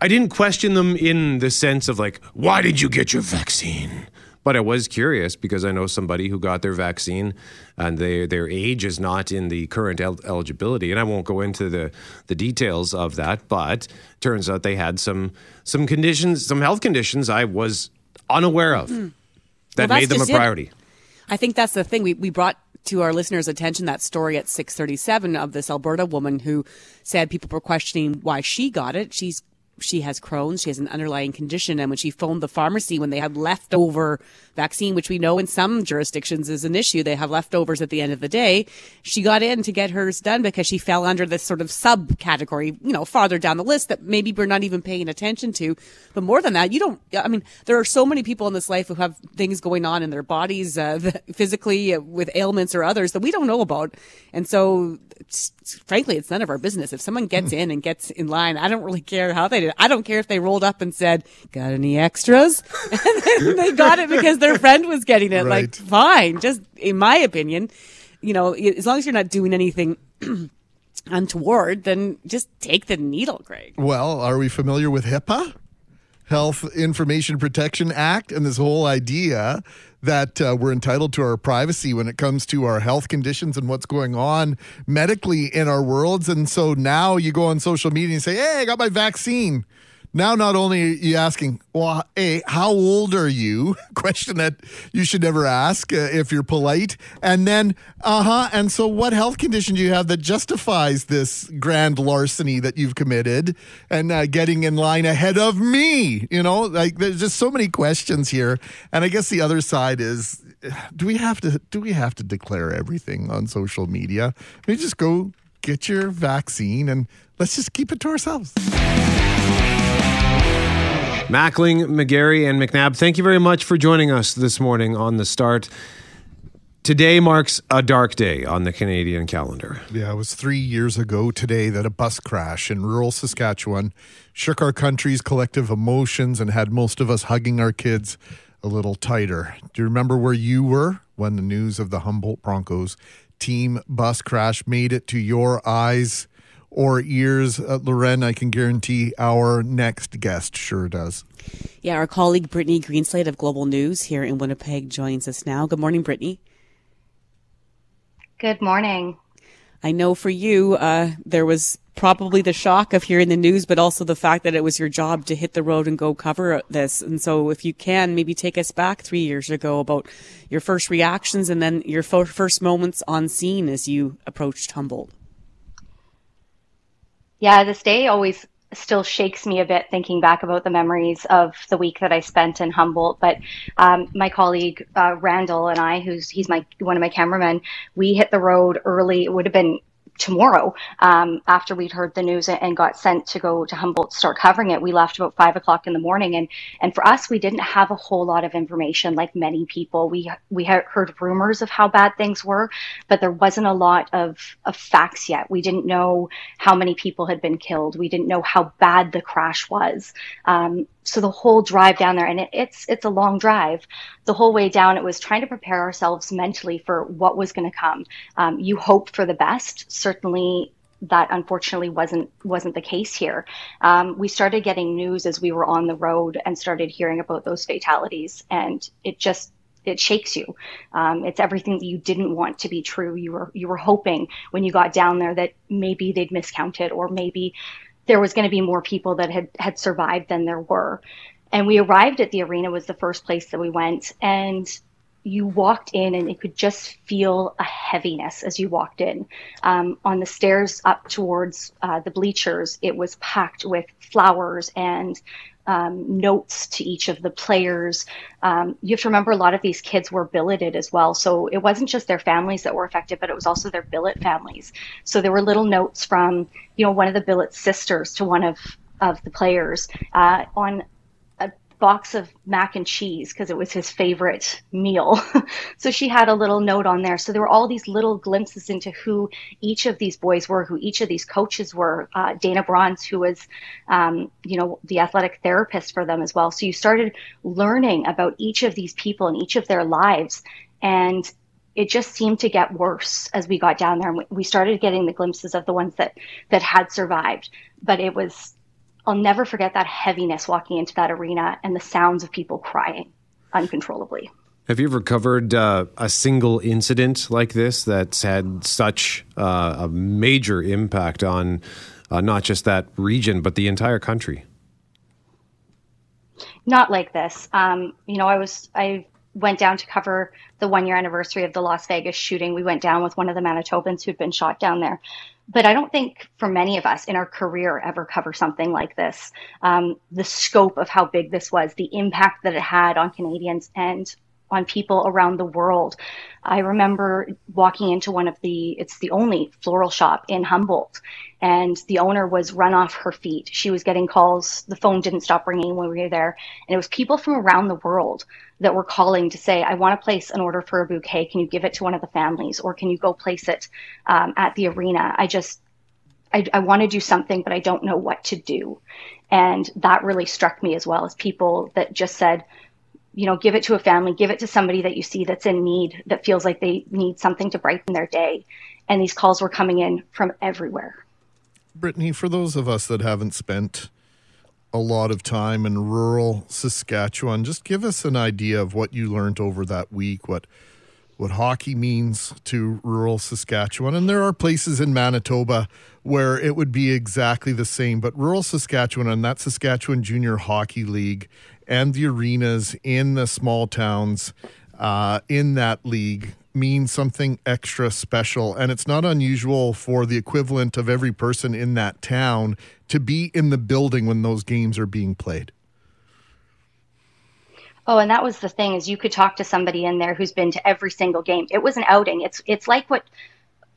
Speaker 2: I didn't question them in the sense of like, why did you get your vaccine? But I was curious because I know somebody who got their vaccine and they, their age is not in the current el- eligibility. And I won't go into the, the details of that, but turns out they had some some conditions, some health conditions I was unaware of that
Speaker 4: Hmm. Well,
Speaker 2: made them a
Speaker 4: just it.
Speaker 2: priority.
Speaker 4: I think that's the thing. We we brought to our listeners' attention that story at 637 of this Alberta woman who said people were questioning why she got it. She's she has Crohn's. She has an underlying condition. And when she phoned the pharmacy when they had leftover vaccine, which we know in some jurisdictions is an issue, they have leftovers at the end of the day. She got in to get hers done because she fell under this sort of subcategory, you know, farther down the list that maybe we're not even paying attention to. But more than that, you don't, I mean, there are so many people in this life who have things going on in their bodies, uh, physically uh, with ailments or others that we don't know about. And so, frankly, it's none of our business. If someone gets in and gets in line, I don't really care how they did. It. I don't care if they rolled up and said, "Got any extras?" and then they got it because their friend was getting it. Like, fine. Just in my opinion, you know, as long as you're not doing anything untoward, then just take the needle, Greg.
Speaker 3: Well, are we familiar with HIPAA? Health Information Protection Act and this whole idea that uh, we're entitled to our privacy when it comes to our health conditions and what's going on medically in our worlds. And so now you go on social media and say, Hey, I got my vaccine. Now, not only are you asking, well, hey, how old are you? Question that you should never ask uh, if you're polite. And then, uh huh. And so, what health condition do you have that justifies this grand larceny that you've committed and uh, getting in line ahead of me? You know, like there's just so many questions here. And I guess the other side is, do we have to do we have to declare everything on social media? Maybe just go get your vaccine and let's just keep it to ourselves.
Speaker 2: Mackling, McGarry, and McNabb, thank you very much for joining us this morning on the start. Today marks a dark day on the Canadian calendar.
Speaker 3: Yeah, it was three years ago today that a bus crash in rural Saskatchewan shook our country's collective emotions and had most of us hugging our kids a little tighter. Do you remember where you were when the news of the Humboldt Broncos team bus crash made it to your eyes or ears? Uh, Lauren, I can guarantee our next guest sure does.
Speaker 4: Yeah, our colleague Brittany Greenslade of Global News here in Winnipeg joins us now. Good morning, Brittany.
Speaker 12: Good morning.
Speaker 4: I know for you, uh, there was probably the shock of hearing the news, but also the fact that it was your job to hit the road and go cover this. And so, if you can, maybe take us back three years ago about your first reactions and then your first moments on scene as you approached Humboldt.
Speaker 12: Yeah, this day always still shakes me a bit thinking back about the memories of the week that I spent in Humboldt. But um, my colleague uh, Randall and I, who's he's my one of my cameramen, we hit the road early. It would have been tomorrow um, after we'd heard the news and got sent to go to Humboldt start covering it. We left about five o'clock in the morning, and and for us, we didn't have a whole lot of information like many people. We we had heard rumors of how bad things were, but there wasn't a lot of of facts yet. We didn't know how many people had been killed. We didn't know how bad the crash was. Um, so the whole drive down there, and it, it's it's a long drive. The whole way down, it was trying to prepare ourselves mentally for what was going to come. Um, you hope for the best. Certainly, that unfortunately wasn't wasn't the case here. Um, we started getting news as we were on the road and started hearing about those fatalities, and it just it shakes you. Um, it's everything that you didn't want to be true. You were you were hoping when you got down there that maybe they'd miscounted or maybe there was going to be more people that had had survived than there were. And we arrived at the arena was the first place that we went and you walked in and you could just feel a heaviness as you walked in. Um, on the stairs up towards uh, the bleachers, it was packed with flowers and um, notes to each of the players. Um, you have to remember a lot of these kids were billeted as well. So it wasn't just their families that were affected, but it was also their billet families. So there were little notes from, you know, one of the billet sisters to one of, of the players uh, on box of mac and cheese because it was his favorite meal. so she had a little note on there. So there were all these little glimpses into who each of these boys were, who each of these coaches were. Uh, Dayna Brons, who was, um, you know, the athletic therapist for them as well. So you started learning about each of these people and each of their lives. And it just seemed to get worse as we got down there and we started getting the glimpses of the ones that that had survived but it was I'll never forget that heaviness walking into that arena and the sounds of people crying uncontrollably.
Speaker 2: Have you ever covered uh, a single incident like this that's had such uh, a major impact on uh, not just that region, but the entire country?
Speaker 12: Not like this. Um, you know, I was I went down to cover the one year anniversary of the Las Vegas shooting. We went down with one of the Manitobans who'd been shot down there but I don't think for many of us in our career ever cover something like this. Um, the scope of how big this was, the impact that it had on Canadians and on people around the world. I remember walking into one of the, it's the only floral shop in Humboldt, and the owner was run off her feet. She was getting calls. The phone didn't stop ringing when we were there. And it was people from around the world that were calling to say, I want to place an order for a bouquet. Can you give it to one of the families or can you go place it um, at the arena? I just, I, I want to do something, but I don't know what to do. And that really struck me as well as people that just said, you know, give it to a family, give it to somebody that you see that's in need, that feels like they need something to brighten their day. And these calls were coming in from everywhere.
Speaker 3: Brittany, for those of us that haven't spent a lot of time in rural Saskatchewan. Just give us an idea of what you learned over that week, what what hockey means to rural Saskatchewan. And there are places in Manitoba where it would be exactly the same, but rural Saskatchewan and that Saskatchewan Junior Hockey League and the arenas in the small towns uh, in that league mean something extra special. And it's not unusual for the equivalent of every person in that town to be in the building when those games are being played.
Speaker 12: Oh, and that was the thing is you could talk to somebody in there who's been to every single game. It was an outing. It's it's like what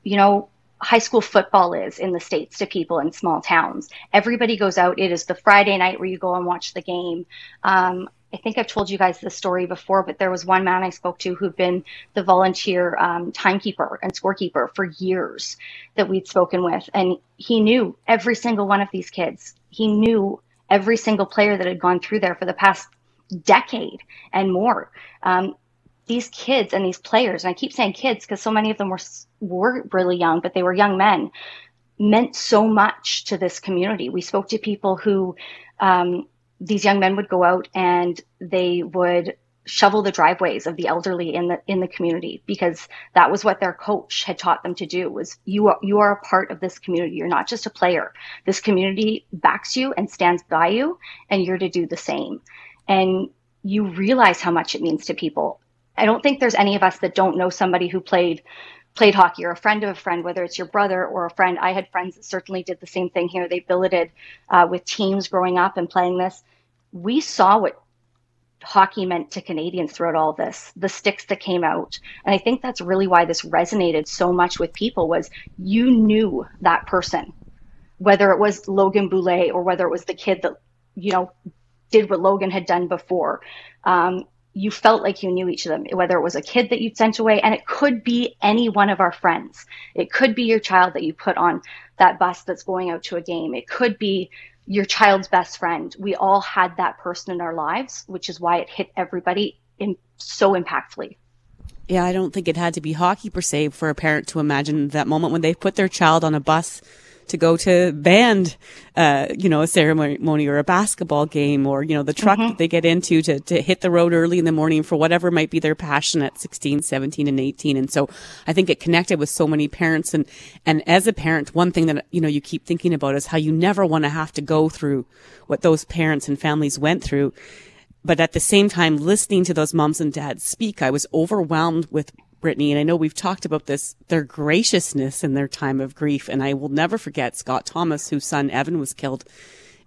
Speaker 12: you know high school football is in the states to people in small towns. Everybody goes out. It is the Friday night where you go and watch the game. Um, I think I've told you guys this story before, but there was one man I spoke to who'd been the volunteer um, timekeeper and scorekeeper for years that we'd spoken with, and he knew every single one of these kids. He knew every single player that had gone through there for the past decade and more. Um, these kids and these players, and I keep saying kids because so many of them were were really young, but they were young men, meant so much to this community. We spoke to people who um, these young men would go out and they would shovel the driveways of the elderly in the in the community because that was what their coach had taught them to do was you are you are a part of this community. You're not just a player. This community backs you and stands by you and you're to do the same. And you realize how much it means to people I don't think there's any of us that don't know somebody who played played hockey or a friend of a friend, whether it's your brother or a friend. I had friends that certainly did the same thing here. They billeted uh, with teams growing up and playing this. We saw what hockey meant to Canadians throughout all this, the sticks that came out. And I think that's really why this resonated so much with people was you knew that person, whether it was Logan Boulet or whether it was the kid that, you know, did what Logan had done before. Um, you felt like you knew each of them, whether it was a kid that you'd sent away, and it could be any one of our friends. It could be your child that you put on that bus that's going out to a game. It could be your child's best friend. We all had that person in our lives, which is why it hit everybody in so impactfully.
Speaker 4: Yeah, I don't think it had to be hockey per se for a parent to imagine that moment when they put their child on a bus to go to band, uh, you know, a ceremony or a basketball game or, you know, the truck mm-hmm. that they get into to, to hit the road early in the morning for whatever might be their passion at 16, 17 and 18. And so I think it connected with so many parents. And, and as a parent, one thing that, you know, you keep thinking about is how you never want to have to go through what those parents and families went through. But at the same time, listening to those moms and dads speak, I was overwhelmed with Brittany, and I know we've talked about this, their graciousness in their time of grief. And I will never forget Scott Thomas, whose son Evan was killed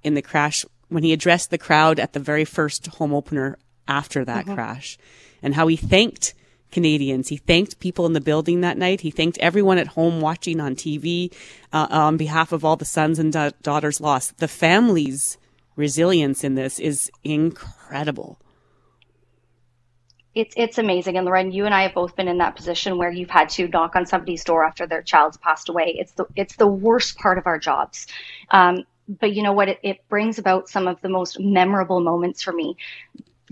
Speaker 4: in the crash, when he addressed the crowd at the very first home opener after that mm-hmm. crash, and how he thanked Canadians. He thanked people in the building that night. He thanked everyone at home watching on TV uh, on behalf of all the sons and da- daughters lost. The family's resilience in this is incredible
Speaker 12: it's it's amazing. And Lauren, you and I have both been in that position where you've had to knock on somebody's door after their child's passed away. It's the it's the worst part of our jobs. Um, but you know what? It, it brings about some of the most memorable moments for me.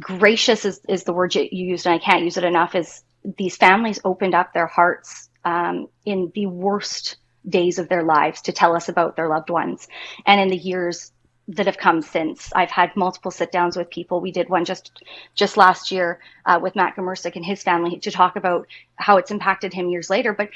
Speaker 12: Gracious is, is the word you used, and I can't use it enough. Is these families opened up their hearts um, in the worst days of their lives to tell us about their loved ones, and in the years that have come since. I've had multiple sit downs with people. We did one just just last year uh, with Matt Gomercic and his family to talk about how it's impacted him years later, but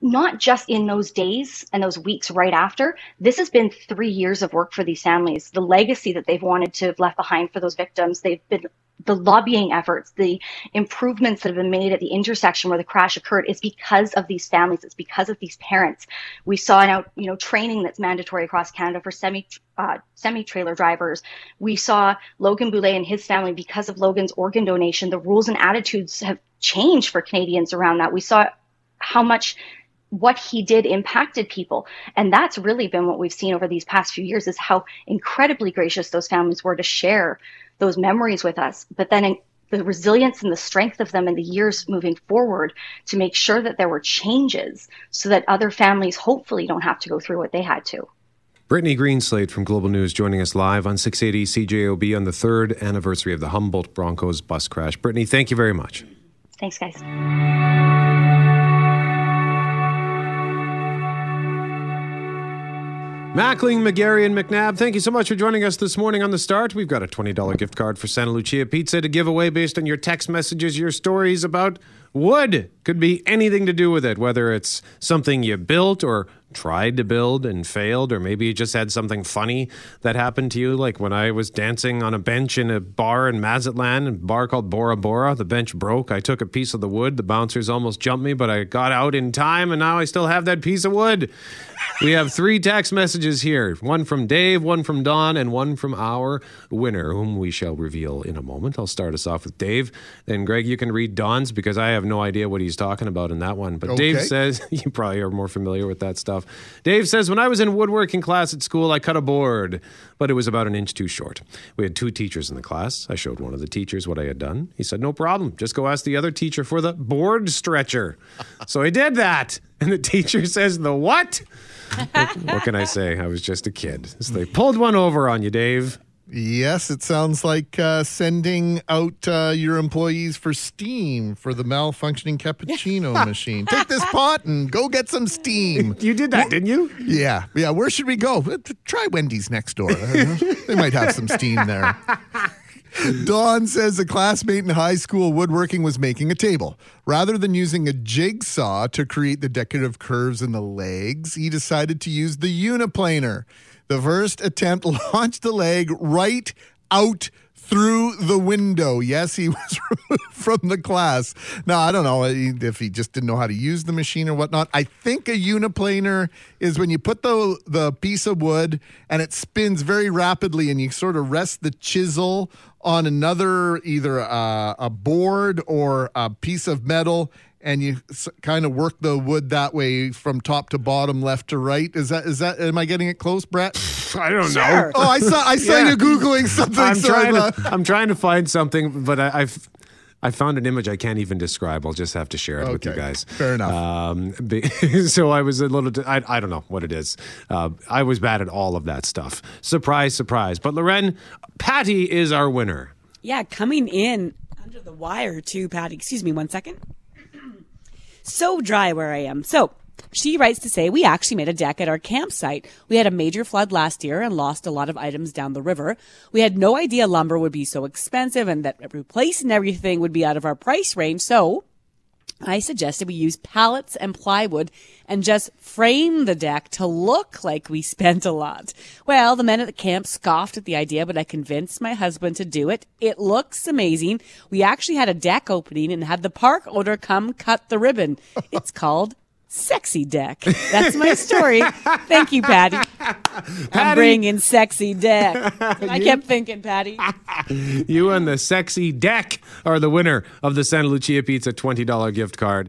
Speaker 12: not just in those days and those weeks right after. This has been three years of work for these families. The legacy that they've wanted to have left behind for those victims, they've been the lobbying efforts, the improvements that have been made at the intersection where the crash occurred is because of these families. It's because of these parents. We saw now, you know, training that's mandatory across Canada for semi uh, semi trailer drivers. We saw Logan Boulet and his family because of Logan's organ donation. The rules and attitudes have changed for Canadians around that. We saw how much what he did impacted people. And that's really been what we've seen over these past few years is how incredibly gracious those families were to share those memories with us, but then the resilience and the strength of them in the years moving forward to make sure that there were changes so that other families hopefully don't have to go through what they had to.
Speaker 2: Brittany Greenslade from Global News joining us live on 680 CJOB on the third anniversary of the Humboldt Broncos bus crash. Brittany, thank you very much.
Speaker 12: Thanks, guys.
Speaker 2: Mackling, McGarry, and McNabb, thank you so much for joining us this morning on The Start. We've got a $20 gift card for Santa Lucia Pizza to give away based on your text messages, your stories about wood. Could be anything to do with it, whether it's something you built or tried to build and failed, or maybe you just had something funny that happened to you, like when I was dancing on a bench in a bar in Mazatlan, a bar called Bora Bora. The bench broke. I took a piece of the wood. The bouncers almost jumped me, but I got out in time, and now I still have that piece of wood. We have three text messages here one from Dave, one from Don, and one from our winner, whom we shall reveal in a moment. I'll start us off with Dave. Then, Greg, you can read Don's because I have no idea what he's talking about in that one. But Dave says, you probably are more familiar with that stuff. Dave says, when I was in woodworking class at school, I cut a board, but it was about an inch too short. We had two teachers in the class. I showed one of the teachers what I had done. He said, no problem. Just go ask the other teacher for the board stretcher. so I did that. And the teacher says, the what? what, what can I say? I was just a kid. So they pulled one over on you, Dave.
Speaker 3: Yes, it sounds like uh, sending out uh, your employees for steam for the malfunctioning cappuccino machine. Take this pot and go get some steam.
Speaker 2: You did that, didn't you?
Speaker 3: Yeah, yeah. Where should we go? Uh, Try Wendy's next door. They might have some steam there. Dawn says a classmate in high school woodworking was making a table. Rather than using a jigsaw to create the decorative curves in the legs, he decided to use the uniplaner. The first attempt launched the leg right out through the window. Yes, he was removed from the class. Now, I don't know if he just didn't know how to use the machine or whatnot. I think a uniplaner is when you put the, the piece of wood and it spins very rapidly and you sort of rest the chisel on another, either a, a board or a piece of metal. And you s- kind of work the wood that way from top to bottom, left to right. Is that is that? Am I getting it close, Brett?
Speaker 2: I don't
Speaker 4: Sure.
Speaker 2: know.
Speaker 3: Oh, I saw I saw
Speaker 2: Yeah.
Speaker 3: you googling something.
Speaker 2: I'm
Speaker 3: so
Speaker 2: trying, to, I'm trying to find something, but I, I've I found an image I can't even describe. I'll just have to share it with you guys.
Speaker 3: Fair enough.
Speaker 2: Um, be- so I was a little. I, I don't know what it is. Uh, I was bad at all of that stuff. Surprise, surprise. But Lauren, Patty is our winner.
Speaker 4: Yeah, coming in under the wire too, Patty. Excuse me one second. So dry where I am. So she writes to say, We actually made a deck at our campsite. We had a major flood last year and lost a lot of items down the river. We had no idea lumber would be so expensive and that replacing everything would be out of our price range. So I suggested we use pallets and plywood and just frame the deck to look like we spent a lot. Well, the men at the camp scoffed at the idea, but I convinced my husband to do it. It looks amazing. We actually had a deck opening and had the park owner come cut the ribbon. It's called Sexy Deck. That's my story. Thank you, Patty. I'm bringing Sexy Deck. I kept thinking, Patty.
Speaker 2: You and the sexy deck are the winner of the Santa Lucia Pizza $20 gift card.